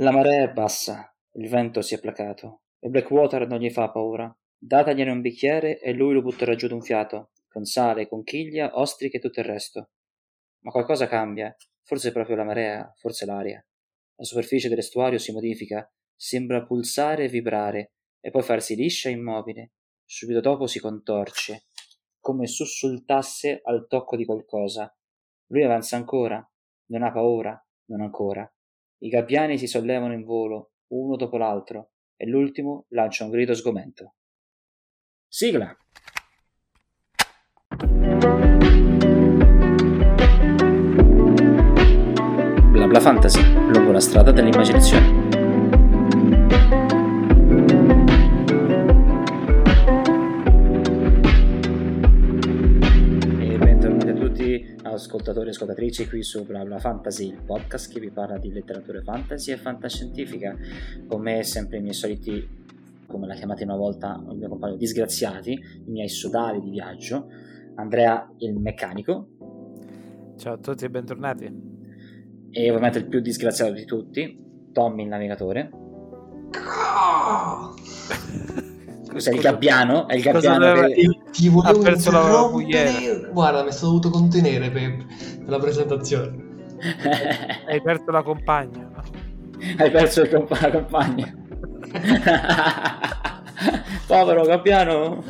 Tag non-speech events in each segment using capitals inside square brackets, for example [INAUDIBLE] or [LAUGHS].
La marea è bassa, il vento si è placato, e Blackwater non gli fa paura. Datagliene un bicchiere e lui lo butterà giù d'un fiato, con sale, conchiglia, ostriche e tutto il resto. Ma qualcosa cambia, forse proprio la marea, forse l'aria. La superficie dell'estuario si modifica, sembra pulsare e vibrare, e poi farsi liscia e immobile. Subito dopo si contorce, come sussultasse al tocco di qualcosa. Lui avanza ancora, non ha paura, non ancora. I gabbiani si sollevano in volo, uno dopo l'altro, e l'ultimo lancia un grido sgomento. Sigla! Bla bla fantasy, lungo la strada dell'immaginazione. Ascoltatori e ascoltatrici qui su Bla Fantasy, il podcast che vi parla di letteratura fantasy e fantascientifica. Con me sempre i miei soliti, come l'ha chiamata una volta il mio compagno, disgraziati, i miei sodali di viaggio, Andrea il meccanico. Ciao a tutti e bentornati. E ovviamente il più disgraziato di tutti, Tommy il navigatore. [LAUGHS] Cos'è il gabbiano? È il gabbiano che... Ti volevo ha perso la bugliera. Guarda, mi sono dovuto contenere per, per la presentazione. [LAUGHS] Hai perso la compagna. Hai perso il comp- la compagna. [LAUGHS] Povero gabbiano.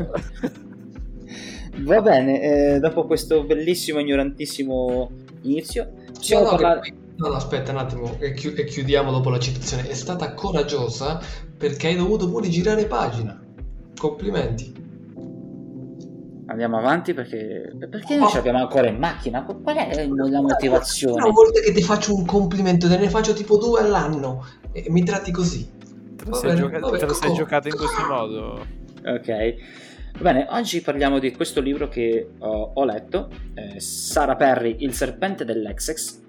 Va bene, eh, dopo questo bellissimo, ignorantissimo inizio, possiamo no, parlare... No, no, aspetta un attimo e, chi- e chiudiamo dopo la citazione. È stata coraggiosa perché hai dovuto pure girare pagina. Complimenti. Andiamo avanti perché, perché noi oh. ci abbiamo ancora in macchina? Qual è la motivazione? Una volta che ti faccio un complimento, te ne faccio tipo due all'anno e mi tratti così. Te lo, sei, gioca- te lo sei giocato in questo modo. Ok. Bene, oggi parliamo di questo libro che ho, ho letto, eh, Sara Perry, Il serpente dell'Essex.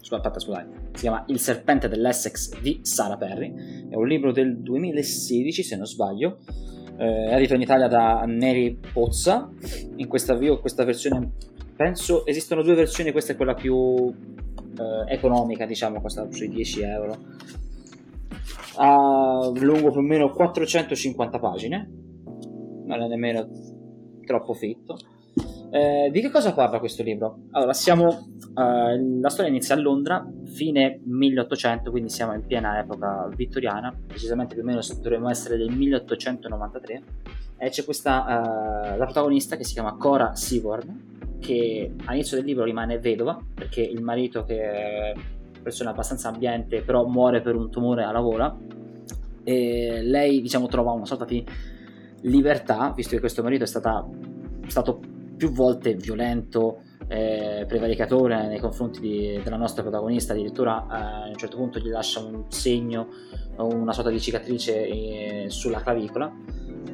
Scusa, aspetta, scusate, si chiama Il serpente dell'Essex di Sara Perry. È un libro del 2016, se non sbaglio eh, edito in Italia da Neri Pozza. In questa, questa versione, penso, esistono due versioni, questa è quella più eh, economica, diciamo, costa sui 10 euro. Ha lungo più o meno 450 pagine, non è nemmeno troppo fitto. Eh, di che cosa parla questo libro? Allora, siamo Uh, la storia inizia a Londra, fine 1800, quindi siamo in piena epoca vittoriana, precisamente più o meno dovremmo essere del 1893, e c'è questa, uh, la protagonista che si chiama Cora Seaborn, che all'inizio del libro rimane vedova, perché il marito che è una persona abbastanza ambiente, però muore per un tumore alla gola, e lei diciamo trova una sorta di libertà, visto che questo marito è stata, stato più volte violento, eh, prevaricatore nei confronti di, della nostra protagonista, addirittura eh, a un certo punto gli lascia un segno, una sorta di cicatrice eh, sulla clavicola.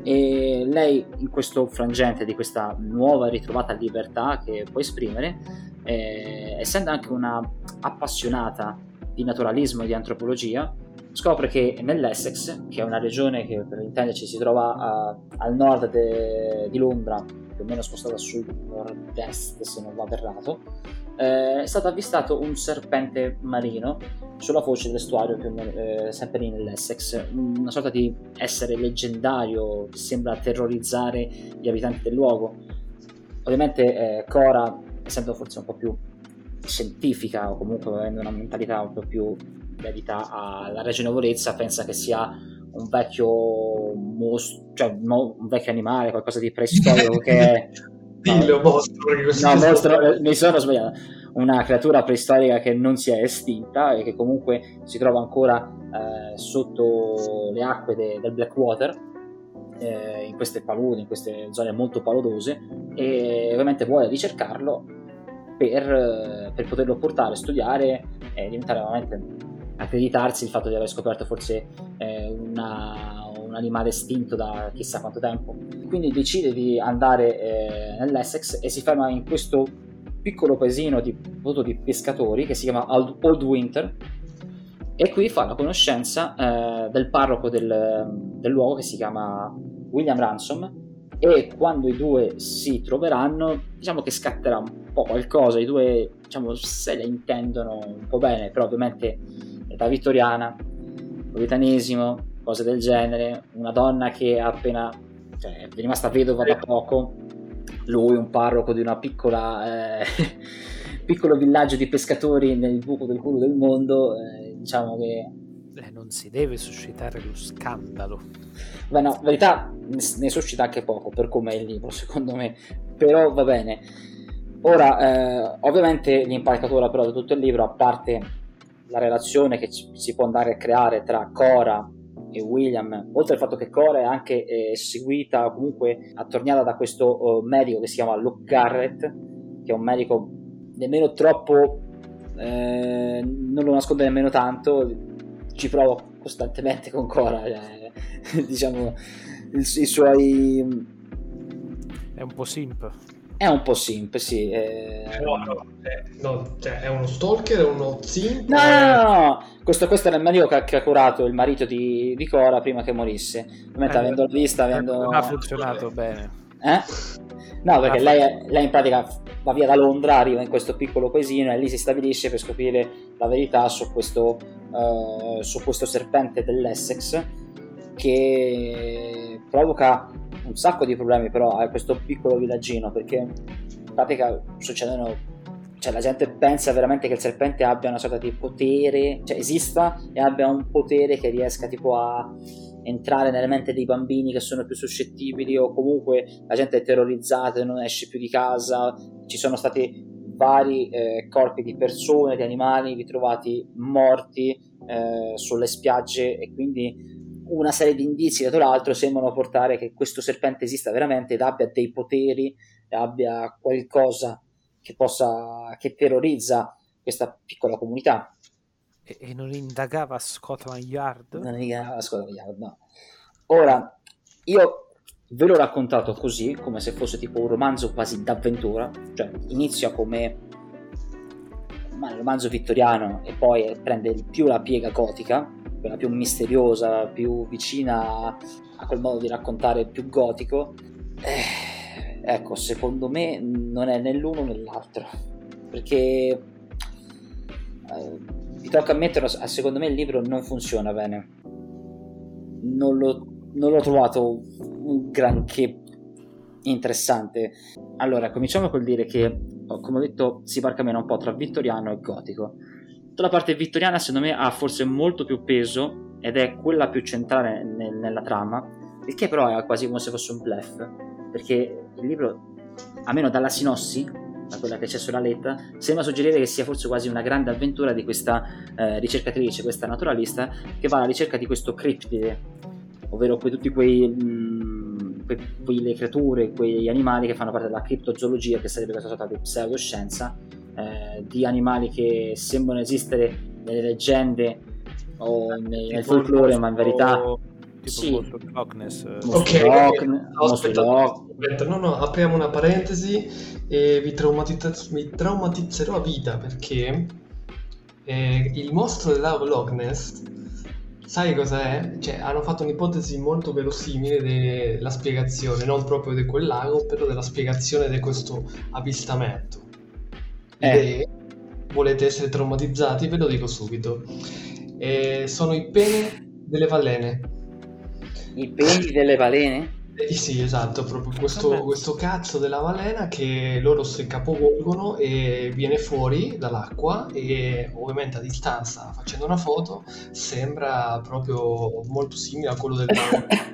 E lei in questo frangente di questa nuova ritrovata libertà che può esprimere, eh, essendo anche una appassionata di naturalismo e di antropologia, scopre che nell'Essex, che è una regione che per intenderci si trova a, al nord de, di Londra, più o meno spostata sul nord-est se non vado errato, eh, è stato avvistato un serpente marino sulla foce dell'estuario più o meno, eh, sempre lì nell'Essex, una sorta di essere leggendario che sembra terrorizzare gli abitanti del luogo. Ovviamente eh, Cora, essendo forse un po' più scientifica o comunque avendo una mentalità un po' più dedita alla ragionevolezza, pensa che sia un vecchio mostro, cioè no, un vecchio animale, qualcosa di preistorico [LAUGHS] che è... Dillo, no, mostro, no, mostro, eh, mi sono sbagliato. Una creatura preistorica che non si è estinta e che comunque si trova ancora eh, sotto le acque de, del Blackwater, eh, in queste paludi, in queste zone molto paludose, e ovviamente vuole ricercarlo per, per poterlo portare, studiare e diventare veramente accreditarsi il fatto di aver scoperto forse eh, una, un animale estinto da chissà quanto tempo. Quindi decide di andare eh, nell'Essex e si ferma in questo piccolo paesino di, di pescatori che si chiama Old, Winter e qui fa la conoscenza eh, del parroco del, del luogo che si chiama William Ransom. E quando i due si troveranno diciamo che scatterà un po' qualcosa. I due diciamo se le intendono un po' bene però ovviamente età vittoriana, puritanesimo, cose del genere, una donna che appena cioè, è rimasta vedova da poco, lui un parroco di una piccola eh, [LAUGHS] piccolo villaggio di pescatori nel buco del culo del mondo, eh, diciamo che eh, non si deve suscitare lo scandalo. Beh, no, in verità ne suscita anche poco per com'è il libro, secondo me. Però va bene. Ora, eh, ovviamente l'impalcatura però di tutto il libro, a parte la relazione che ci, si può andare a creare tra Cora e William, oltre al fatto che Cora è anche eh, seguita, comunque attorniata da questo uh, medico che si chiama Luke Garrett, che è un medico nemmeno troppo, eh, non lo nasconde nemmeno tanto, ci provo costantemente con Cora, eh, [LAUGHS] diciamo, i, i suoi... È un po' simp. È un po' simp, sì. Eh... No, no, eh, no cioè, è uno stalker, è uno simp? No, no, no, no. Questo, questo era il marito che, che, ha curato il marito di, di Cora prima che morisse. Ovviamente, eh, avendo vista, avendo... Non ha funzionato bene. Eh? No, perché lei, lei, in pratica va via da Londra, arriva in questo piccolo paesino e lì si stabilisce per scoprire la verità su questo, uh, su questo serpente dell'Essex che provoca un sacco di problemi però a questo piccolo villaggino perché in pratica succedono cioè la gente pensa veramente che il serpente abbia una sorta di potere cioè esista e abbia un potere che riesca tipo a entrare nelle mente dei bambini che sono più suscettibili o comunque la gente è terrorizzata e non esce più di casa. Ci sono stati vari eh, corpi di persone, di animali ritrovati morti eh, sulle spiagge e quindi una serie di indizi dato l'altro sembrano portare che questo serpente esista veramente ed abbia dei poteri, abbia qualcosa che possa che terrorizza questa piccola comunità. E, e non indagava Scotland Yard? Non indagava Scotland Yard, no. Ora, io ve l'ho raccontato così, come se fosse tipo un romanzo quasi d'avventura, cioè inizia come un romanzo vittoriano e poi prende più la piega gotica, quella più misteriosa, più vicina a quel modo di raccontare più gotico. Eh, ecco, secondo me non è né l'uno né l'altro, perché eh, vi tocca ammetterlo, secondo me il libro non funziona bene. Non, lo, non l'ho trovato un granché interessante. Allora, cominciamo col dire che, come ho detto, si barcamena un po' tra vittoriano e gotico Tutta la parte vittoriana secondo me ha forse molto più peso ed è quella più centrale nel, nella trama, il che però è quasi come se fosse un bluff, perché il libro, almeno dalla sinossi, da quella che c'è sulla letta, sembra suggerire che sia forse quasi una grande avventura di questa eh, ricercatrice, questa naturalista, che va alla ricerca di questo criptide, ovvero que- tutti quei... Mh, mm, que- quelle creature, quegli animali che fanno parte della criptozoologia, che sarebbe questa sorta di pseudoscienza, eh, di animali che sembrano esistere nelle leggende o nei, nel folklore, ma in verità sì. Loch Ness. Ok, Loch, no, aspetta, aspetta, no, no, apriamo una parentesi e vi, traumatizz- vi traumatizzerò a vita perché eh, il mostro del lago Loch Ness, sai cosa è? Cioè, hanno fatto un'ipotesi molto verosimile della spiegazione, non proprio di quel lago, però della spiegazione di questo avvistamento. Eh. volete essere traumatizzati, ve lo dico subito. Eh, sono i pene delle balene. I peni delle balene? Eh, sì, esatto, proprio questo, questo, cazzo della balena che loro si capovolgono e viene fuori dall'acqua e ovviamente a distanza, facendo una foto, sembra proprio molto simile a quello del [LAUGHS]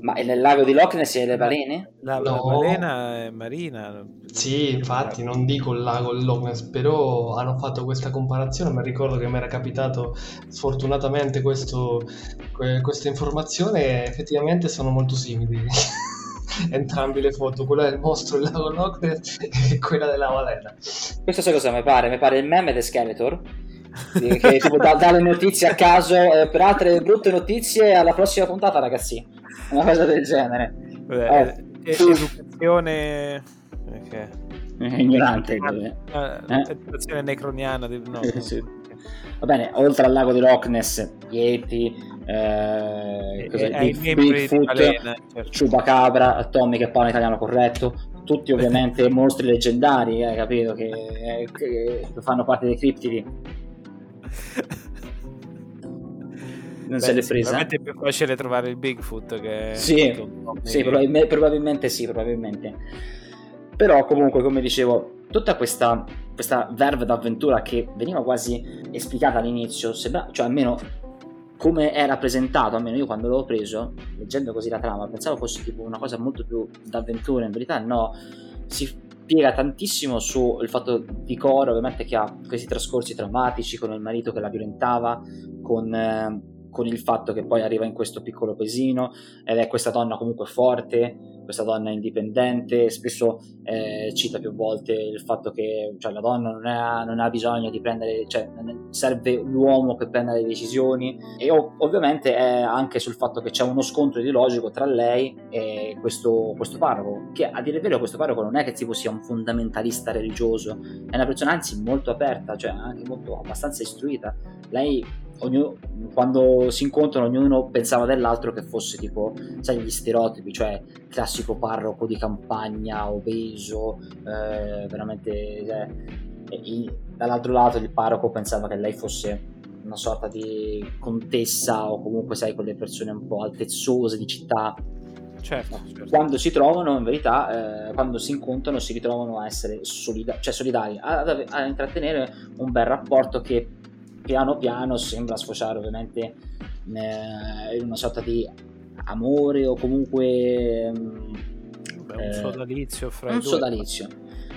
Ma è nel lago di Loch Ness e le balene? La, no. la balena è marina. Sì, infatti non dico il lago di Loch Ness, però hanno fatto questa comparazione, mi ricordo che mi era capitato sfortunatamente questo, questa informazione effettivamente sono molto simili. [LAUGHS] Entrambi le foto, quella del mostro del lago Loch Ness e quella della balena. Questo sai cosa mi pare? Mi pare il meme di Skeletor che tipo dà, dà, le notizie a caso eh, per altre brutte notizie alla prossima puntata ragazzi una cosa del genere Beh, eh, educazione okay. ignorante eh? educazione necroniana no. [LAUGHS] sì. va bene oltre al lago di Loch Ness Yeti eh, e, Bigfoot certo. Chupacabra Tommy che parla italiano corretto tutti ovviamente [LAUGHS] mostri leggendari, eh, capito, che, che, fanno parte dei criptidi. [LAUGHS] non Beh, se l'è presa. è più facile trovare il Bigfoot che... Sì, sì probabilmente, probabilmente sì, probabilmente. Però comunque, come dicevo, tutta questa, questa verve d'avventura che veniva quasi esplicata all'inizio, sembra, cioè almeno come era presentato, almeno io quando l'ho preso, leggendo così la trama, pensavo fosse tipo una cosa molto più d'avventura, in verità no, si piega tantissimo sul fatto di Cora, ovviamente che ha questi trascorsi traumatici con il marito che la violentava, con... Eh, con il fatto che poi arriva in questo piccolo paesino ed è questa donna comunque forte, questa donna indipendente, spesso eh, cita più volte il fatto che cioè, la donna non ha, non ha, bisogno di prendere, cioè serve l'uomo che prenda le decisioni e ov- ovviamente è anche sul fatto che c'è uno scontro ideologico tra lei e questo, questo parroco, che a dire il vero questo parroco non è che tipo sia un fondamentalista religioso, è una persona anzi molto aperta, cioè anche molto abbastanza istruita. Lei ognuno, quando si incontrano ognuno pensava dell'altro che fosse tipo, sai, gli stereotipi, cioè classico parroco di campagna, obeso, eh, veramente... Eh, e, dall'altro lato il parroco pensava che lei fosse una sorta di contessa o comunque sai quelle persone un po' altezzose di città Certo, certo. quando si trovano in verità eh, quando si incontrano si ritrovano a essere solida- cioè solidari a, a, intrattenere un bel rapporto che piano piano sembra sfociare ovviamente eh, in una sorta di amore o comunque mm, Beh, un eh, sodalizio fra un i due. sodalizio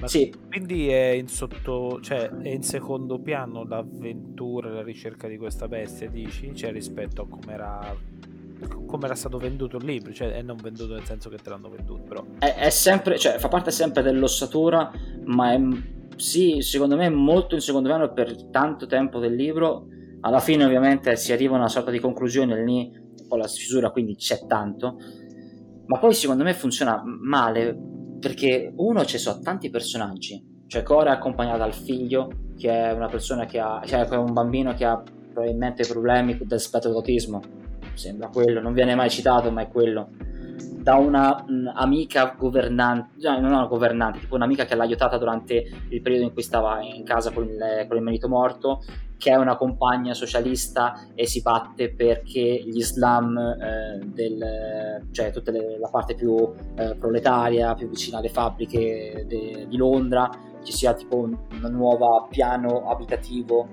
sì. quindi è in, sotto, cioè, è in secondo piano l'avventura la ricerca di questa bestia dici cioè rispetto a come era come era stato venduto il libro, cioè è non venduto nel senso che te l'hanno venduto, però. È, è sempre, cioè fa parte sempre dell'ossatura, ma è sì, secondo me molto in secondo piano per tanto tempo del libro. Alla fine ovviamente si arriva a una sorta di conclusione lì, un la scisura, quindi c'è tanto. Ma poi secondo me funziona male perché uno ci sono tanti personaggi. Cioè Cora è accompagnata dal figlio, che è una persona che ha, cioè è un bambino che ha probabilmente problemi del spettro d'autismo. Sembra quello, non viene mai citato, ma è quello da una mh, amica governante, non una governante, tipo un'amica che l'ha aiutata durante il periodo in cui stava in casa con il, con il marito morto, che è una compagna socialista e si batte perché gli slam, eh, del, cioè tutta le, la parte più eh, proletaria, più vicina alle fabbriche de, di Londra, ci sia tipo un, un nuovo piano abitativo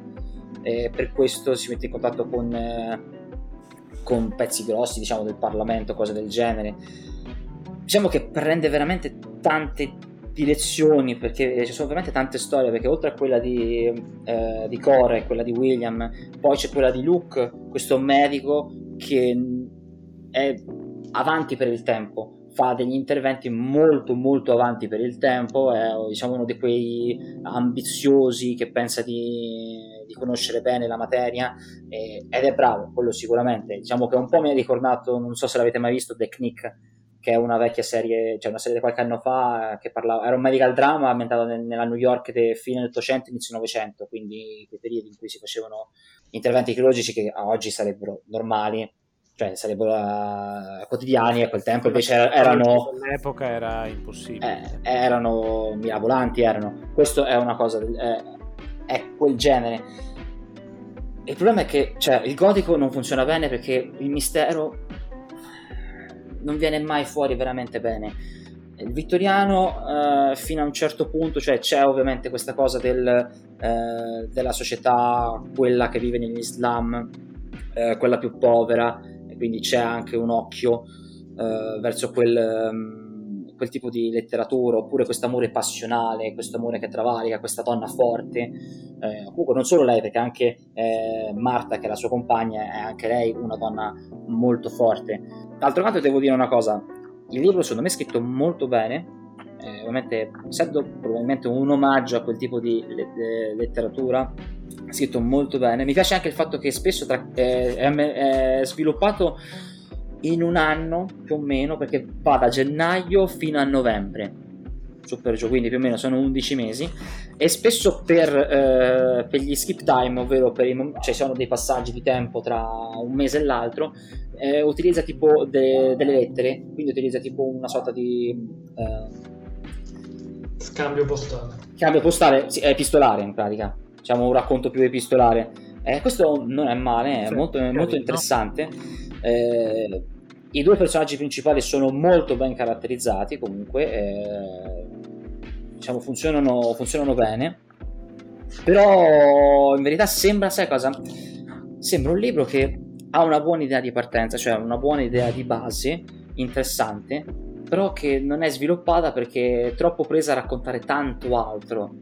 e per questo si mette in contatto con... Con pezzi grossi diciamo del Parlamento, cose del genere. Diciamo che prende veramente tante direzioni perché ci sono veramente tante storie perché oltre a quella di, eh, di Core quella di William poi c'è quella di Luke questo medico che è avanti per il tempo fa degli interventi molto molto avanti per il tempo è diciamo uno di quei ambiziosi che pensa di di conoscere bene la materia eh, ed è bravo, quello sicuramente. Diciamo che un po' mi ha ricordato, non so se l'avete mai visto, The Knick, che è una vecchia serie, cioè una serie di qualche anno fa che parlava, era un medical drama ambientato nella New York di fine 800 inizio 900, quindi quei periodi in cui si facevano interventi chirurgici che oggi sarebbero normali, cioè sarebbero uh, quotidiani a quel tempo invece erano all'epoca era impossibile eh, erano mirabolanti erano questo è una cosa eh, è quel genere. Il problema è che cioè, il gotico non funziona bene perché il mistero non viene mai fuori veramente bene. Il vittoriano eh, fino a un certo punto, cioè c'è ovviamente questa cosa del, eh, della società, quella che vive negli slam, eh, quella più povera, quindi c'è anche un occhio eh, verso quel... Um, quel tipo di letteratura, oppure questo amore passionale, questo amore che travalica, questa donna forte. Eh, comunque non solo lei, perché anche eh, Marta, che è la sua compagna, è anche lei una donna molto forte. D'altro canto devo dire una cosa, il libro secondo me è scritto molto bene, eh, ovviamente essendo probabilmente un omaggio a quel tipo di le- letteratura, scritto molto bene. Mi piace anche il fatto che spesso tra- è, è sviluppato in un anno più o meno, perché va da gennaio fino a novembre, su per giù, quindi più o meno sono 11 mesi, e spesso per, eh, per gli skip time, ovvero per i, cioè sono dei passaggi di tempo tra un mese e l'altro, eh, utilizza tipo de, delle lettere, quindi utilizza tipo una sorta di... Eh, Scambio postale. Scambio postale, sì, epistolare in pratica, diciamo un racconto più epistolare Eh, questo non è male, è sì, molto, molto interessante. Eh, I due personaggi principali sono molto ben caratterizzati, comunque, eh, diciamo, funzionano, funzionano bene. Però in verità sembra, sai cosa? Sembra un libro che ha una buona idea di partenza, cioè una buona idea di base, interessante, però che non è sviluppata perché è troppo presa a raccontare tanto altro,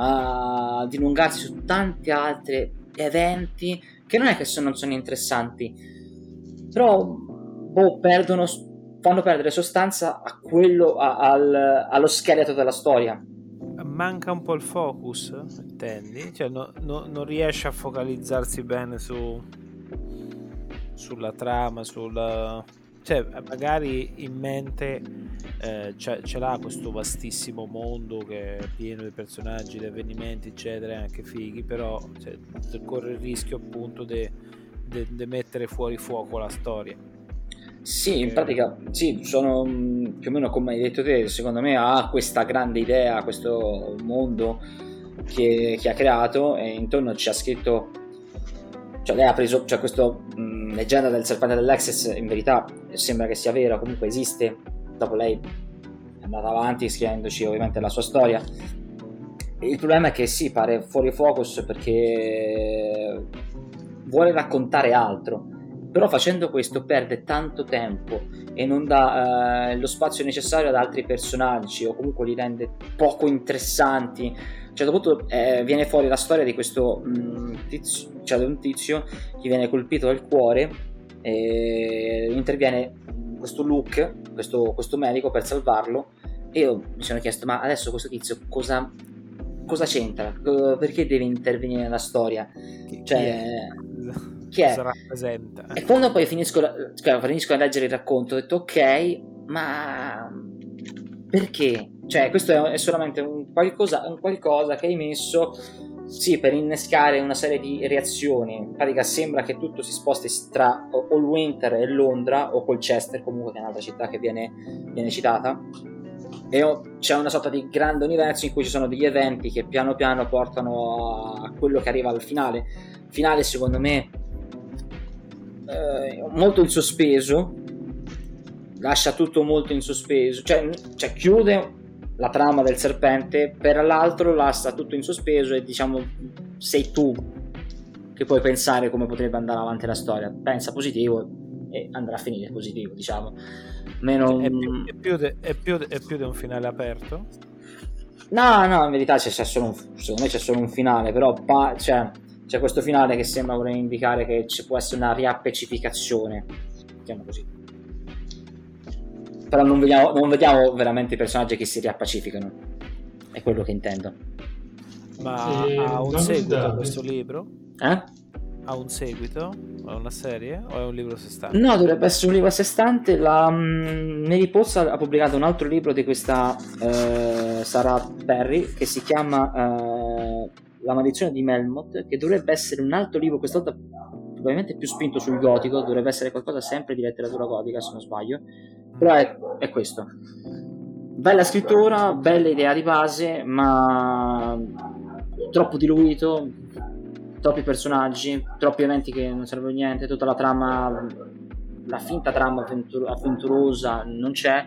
a dilungarsi su tanti altri eventi che non è che sono, non sono interessanti, però boh, perdono, fanno perdere sostanza a quello, a, al, allo scheletro della storia. Manca un po' il focus, intendi? Cioè no, no, non riesce a focalizzarsi bene su, sulla trama, sulla cioè, magari in mente eh, ce, ce, l'ha questo vastissimo mondo che è pieno di personaggi, di avvenimenti, eccetera, anche fighi, però cioè, corre il rischio appunto di mettere fuori fuoco la storia. Sì, in pratica, sì, sono mm, più o meno come hai detto te, secondo me ha questa grande idea, questo mondo che, che ha creato e intorno ci ha scritto cioè lei ha preso cioè questo mh, leggenda del serpente dell'Exes in verità sembra che sia vera comunque esiste. Dopo lei è andata avanti scrivendoci ovviamente la sua storia. Il problema è che sì pare fuori focus perché vuole raccontare altro. Però facendo questo perde tanto tempo e non dà eh, lo spazio necessario ad altri personaggi o comunque li rende poco interessanti a un certo punto eh, viene fuori la storia di questo mh, mm, tizio, cioè di un tizio che viene colpito al cuore e interviene questo Luke, questo, questo medico per salvarlo e io mi sono chiesto ma adesso questo tizio cosa, cosa c'entra? Perché deve intervenire nella storia? Cioè, chi è? rappresenta? E quando poi finisco, cioè, finisco a leggere il racconto ho detto ok, ma perché? Cioè, questo è solamente un qualcosa, un qualcosa che hai messo sì, per innescare una serie di reazioni. In pratica sembra che tutto si sposti tra o il Winter e Londra o Colchester, comunque che è un'altra città che viene, viene citata. E c'è una sorta di grande universo in cui ci sono degli eventi che piano piano portano a quello che arriva al finale. Finale, secondo me, eh, molto in sospeso. Lascia tutto molto in sospeso, cioè, cioè chiude la trama del serpente, per l'altro lascia tutto in sospeso e diciamo sei tu che puoi pensare come potrebbe andare avanti la storia. Pensa positivo e andrà a finire positivo, diciamo. Meno... È, più, è, più de, è, più de, è più di un finale aperto? No, no, in verità c'è, c'è solo un, secondo me c'è solo un finale, però pa, cioè, c'è questo finale che sembra voler indicare che ci può essere una riappecificazione, diciamo così però non vediamo, non vediamo veramente i personaggi che si riappacificano. È quello che intendo. Ma e ha un seguito a questo libro? Eh? Ha un seguito? È una serie? O è un libro a sé stante? No, dovrebbe essere un libro a sé stante. La um, Mary Pozza ha pubblicato un altro libro di questa uh, Sarah Perry che si chiama uh, La maledizione di Melmoth, che dovrebbe essere un altro libro, questa volta probabilmente più spinto sul gotico, dovrebbe essere qualcosa sempre di letteratura gotica se non sbaglio però è, è questo. Bella scrittura, bella idea di base, ma troppo diluito, troppi personaggi, troppi eventi che non servono a niente, tutta la trama, la finta trama avventur- avventurosa non c'è,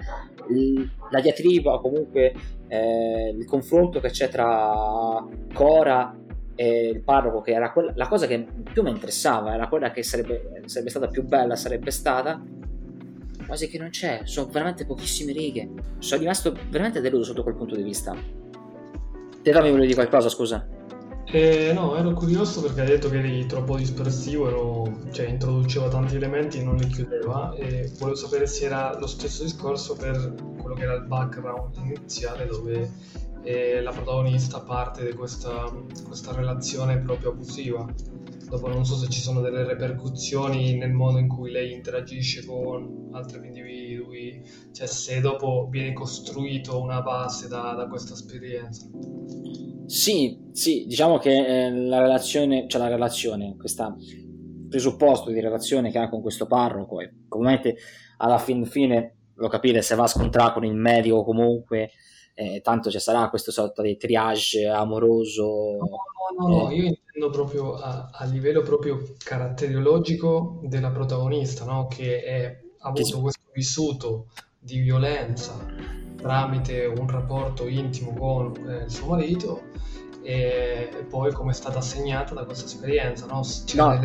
la diatriba, comunque eh, il confronto che c'è tra Cora e il parroco, che era quella, la cosa che più mi interessava, era quella che sarebbe, sarebbe stata più bella, sarebbe stata quasi che non c'è, sono veramente pochissime righe. Sono rimasto veramente deluso sotto quel punto di vista. Te fammi volevi dire qualcosa, scusa? Eh, no, ero curioso perché hai detto che eri troppo dispersivo, ero, cioè introduceva tanti elementi e non li chiudeva e volevo sapere se era lo stesso discorso per quello che era il background iniziale dove eh, la protagonista parte di questa, questa relazione proprio abusiva dopo non so se ci sono delle ripercussioni nel modo in cui lei interagisce con altri individui, cioè se dopo viene costruito una base da, da questa esperienza. Sì, sì, diciamo che eh, la relazione, cioè la relazione, questo presupposto di relazione che ha con questo parroco e ovviamente alla fin fine lo capire se va a scontrare con il medico comunque eh, tanto ci sarà questo sorta di triage amoroso no no no, no eh. io proprio a, a, livello proprio caratteriologico della protagonista, no? che è, ha avuto questo vissuto di violenza tramite un rapporto intimo con eh, il suo marito e, poi come è stata assegnata da questa esperienza. No? no.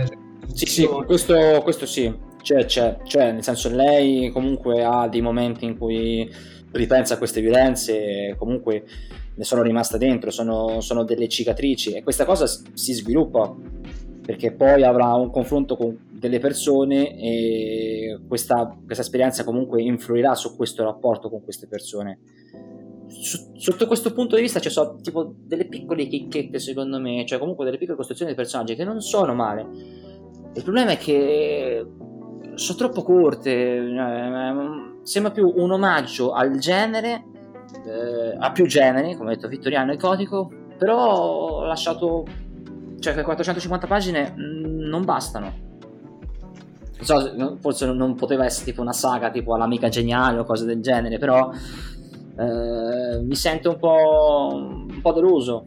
Sì, sì, questo, questo sì, c'è, c'è, c'è, nel senso lei comunque ha dei momenti in cui ripensa a queste violenze, comunque ne sono rimasta dentro, sono, sono delle cicatrici e questa cosa si sviluppa perché poi avrà un confronto con delle persone e questa, questa esperienza comunque influirà su questo rapporto con queste persone. S- sotto questo punto di vista ci sono tipo delle piccole chicchette secondo me, cioè comunque delle piccole costruzioni dei personaggi che non sono male. Il problema è che sono troppo corte, eh, sembra più un omaggio al genere, eh, a più generi, come detto Vittoriano e Gotico, però ho lasciato, cioè che 450 pagine mm, non bastano. So, forse non poteva essere tipo una saga tipo all'amica geniale o cose del genere, però eh, mi sento un po', un po' deluso.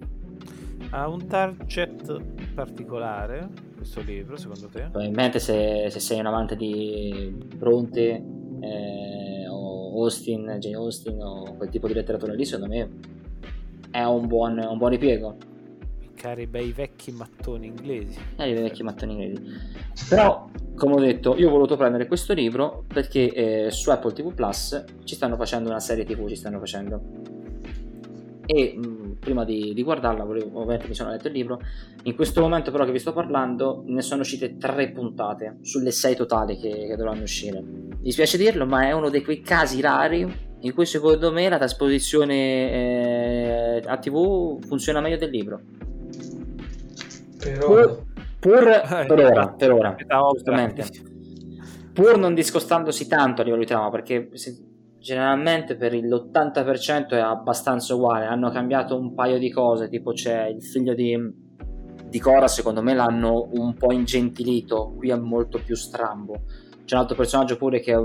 Ha un target particolare questo libro, secondo te? Probabilmente se, se sei un amante di Bronte eh, o Austin, Jane Austen o quel tipo di letteratura lì, secondo me è un buon, un buon ripiego. I cari bei vecchi mattoni inglesi. Eh, i vecchi mattoni inglesi. Però, come ho detto, io ho voluto prendere questo libro perché eh, su Apple TV Plus ci stanno facendo una serie TV, ci stanno facendo. E mh, prima di, di guardarla, volevo, ovviamente mi sono letto il libro. In questo momento, però, che vi sto parlando, ne sono uscite tre puntate sulle sei totali che, che dovranno uscire. Mi dispiace dirlo, ma è uno di quei casi rari in cui secondo me la trasposizione eh, a TV funziona meglio del libro. Però... Pur, pur eh, per ora, per ora, giustamente. Pur non discostandosi tanto a livello di trama, perché generalmente per l'80% è abbastanza uguale. Hanno cambiato un paio di cose, tipo c'è il figlio di, di Cora, secondo me l'hanno un po' ingentilito, qui è molto più strambo. C'è un altro personaggio pure che è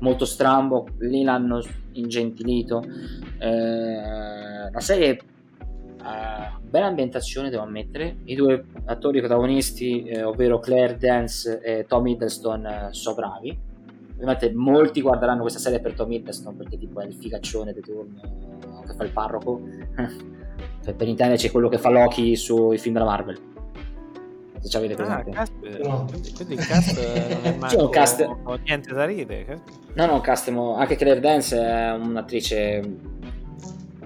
molto strambo, lì l'hanno ingentilito. Eh, la serie ha bella ambientazione, devo ammettere. I due attori protagonisti, eh, ovvero Claire Dance e Tom Hiddleston, eh, sono bravi ovviamente molti guarderanno questa serie per Tom Hiddleston perché tipo è il figaccione di turno che fa il parroco. [LAUGHS] Cioè, per intenderci quello che fa Loki sui film della Marvel. Se ci avete ah, presente. Ah, no. quindi il cast non è [LAUGHS] manco, cast... niente da ridere no no cast, anche Claire Dance è un'attrice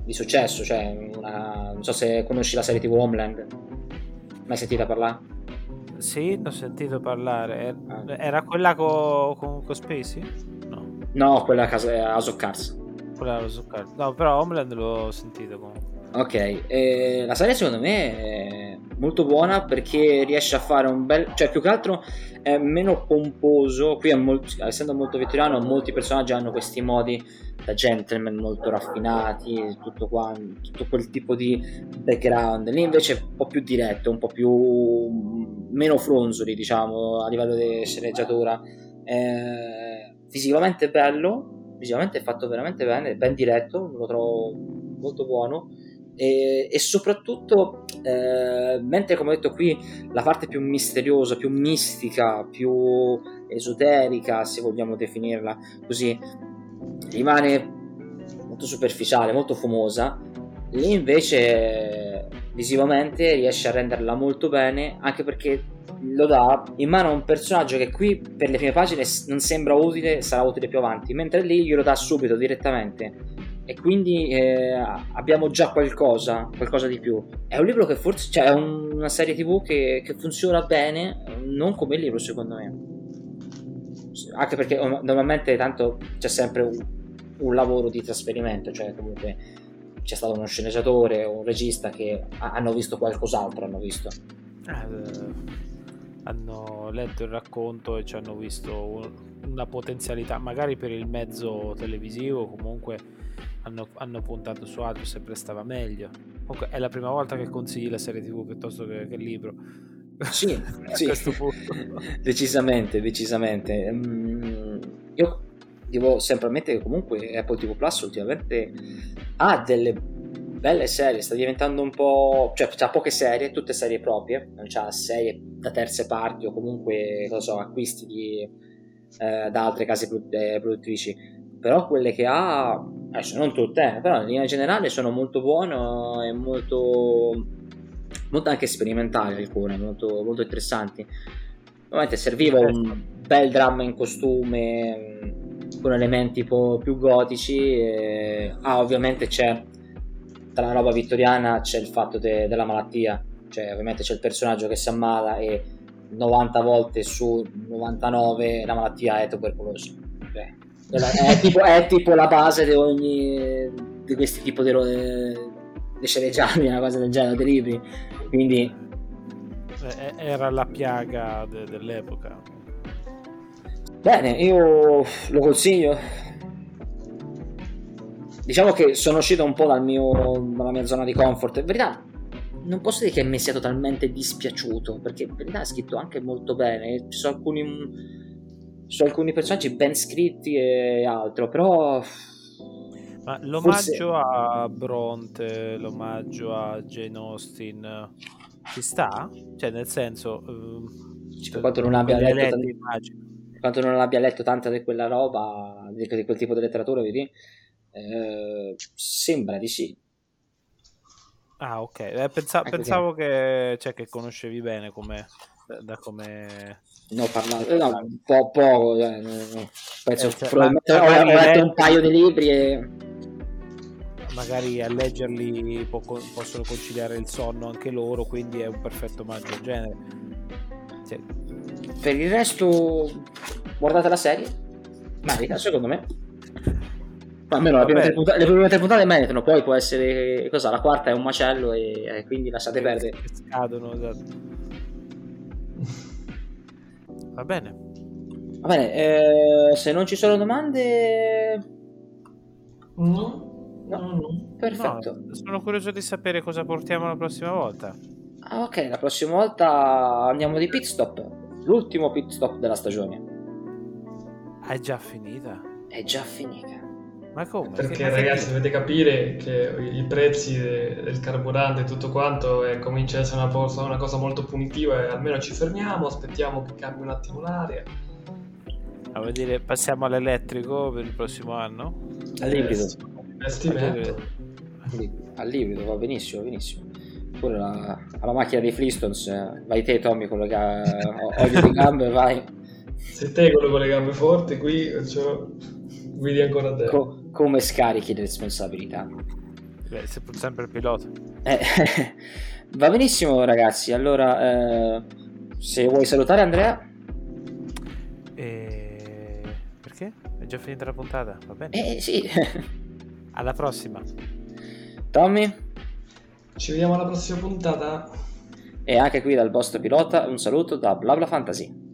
di successo cioè una... non so se conosci la serie tv Homeland. Mai sentita parlare? Sì, ne ho sentito parlare. Ah. Era quella con, con, con Spacey? No. No, quella a a House of Cards. Quella House of Cards. No, però Homeland l'ho sentito comunque. Ok, eh, la serie secondo me è molto buona perché riesce a fare un bel... cioè più che altro è meno pomposo, qui molto, essendo molto vettoriano molti personaggi hanno questi modi da gentleman molto raffinati, tutto, qua, tutto quel tipo di background, lì invece è un po' più diretto, un po' più meno fronzoli diciamo a livello di sceneggiatura, eh, visivamente bello, visivamente è fatto veramente bene, ben diretto, lo trovo molto buono. E, e soprattutto eh, mentre come ho detto qui la parte più misteriosa, più mistica, più esoterica se vogliamo definirla così rimane molto superficiale, molto fumosa. Lì invece visivamente riesce a renderla molto bene anche perché lo dà in mano a un personaggio che qui per le prime pagine non sembra utile, sarà utile più avanti, mentre lì glielo dà subito direttamente e quindi eh, abbiamo già qualcosa, qualcosa di più. È un libro che forse, cioè è una serie tv che, che funziona bene, non come libro secondo me. Anche perché normalmente tanto c'è sempre un, un lavoro di trasferimento, cioè comunque c'è stato uno sceneggiatore o un regista che hanno visto qualcos'altro, hanno visto. Eh, hanno letto il racconto e ci hanno visto una potenzialità, magari per il mezzo televisivo, comunque hanno, hanno puntato su altro se prestava meglio. Comunque è la prima volta che consigli la serie TV piuttosto che, che il libro. Sì, [LAUGHS] sì. [LAUGHS] decisamente, decisamente. Mm, io devo sempre ammettere che comunque Apple TV Plus ultimamente ha delle belle serie, sta diventando un po'... cioè ha poche serie, tutte serie proprie, non c'ha serie da terze parti o comunque, non so, acquisti di, eh, da altre case eh, produttrici, però quelle che ha, adesso non tutte, eh, però in linea generale sono molto buone e molto, molto anche sperimentali alcune, molto, molto interessanti. Ovviamente serviva un bel dramma in costume con elementi un po' più gotici. E... Ah, ovviamente c'è tra la roba vittoriana c'è il fatto de- della malattia, cioè ovviamente c'è il personaggio che si ammala e 90 volte su 99 la malattia è tubercolosi. Cioè, è, tipo, è, tipo, la base di ogni di questi tipi di, di sceneggiati, una cosa del genere, dei libri. Quindi era la piaga de- dell'epoca. Bene, io lo consiglio. Diciamo che sono uscito un po' dal mio, dalla mia zona di comfort. In verità, non posso dire che mi sia totalmente dispiaciuto, perché in verità è scritto anche molto bene. Ci sono alcuni, sono alcuni personaggi ben scritti e altro, però. Ma l'omaggio Forse... a Bronte, l'omaggio a Jane Austen ci sta? Cioè, nel senso, uh, quanto non abbia letto, tante, quanto non abbia letto tanta di quella roba, di, di quel tipo di letteratura, vedi? Eh, sembra di sì. Ah, ok. Eh, pensa- pensavo che, cioè, che conoscevi bene come da come no, parlato, no, un po' poco cioè, penso eh, cioè, probabilmente ho, ho letto un paio di libri e magari a leggerli po- possono conciliare il sonno anche loro, quindi è un perfetto omaggio al genere. Sì. Per il resto, guardate la serie, merita secondo me. Ma almeno le prime, puntate, le prime tre puntate meritano, poi può essere cosa, la quarta è un macello e, e quindi lasciate perdere. Scadono, esatto. Va bene. Va bene, eh, se non ci sono domande... No. No, no. Perfetto. No, sono curioso di sapere cosa portiamo la prossima volta. Ah, ok, la prossima volta andiamo di pit stop. L'ultimo pit stop della stagione. È già finita? È già finita. Ma come? Perché che ragazzi che... dovete capire che i prezzi del carburante e tutto quanto eh, comincia a essere una, cosa, una cosa molto punitiva e almeno ci fermiamo, aspettiamo che cambi un attimo l'aria. A vedere, passiamo all'elettrico per il prossimo anno? All'ibrido. Eh, investimento. Al livido, va benissimo, benissimo. Pure la, alla macchina dei Flintstones, eh, vai te Tommy con le ga- olio di gambe, vai. Se te quello con le gambe forti, qui cioè, guidi ancora te. Co- come scarichi le responsabilità? Beh, sei sempre il pilota. Eh, [LAUGHS] va benissimo ragazzi, allora eh, se vuoi salutare Andrea. E... Perché? È già finita la puntata, va bene? Eh sì. [LAUGHS] Alla prossima. Tommy? Ci vediamo alla prossima puntata. E anche qui dal vostro pilota un saluto da BlaBla Fantasy.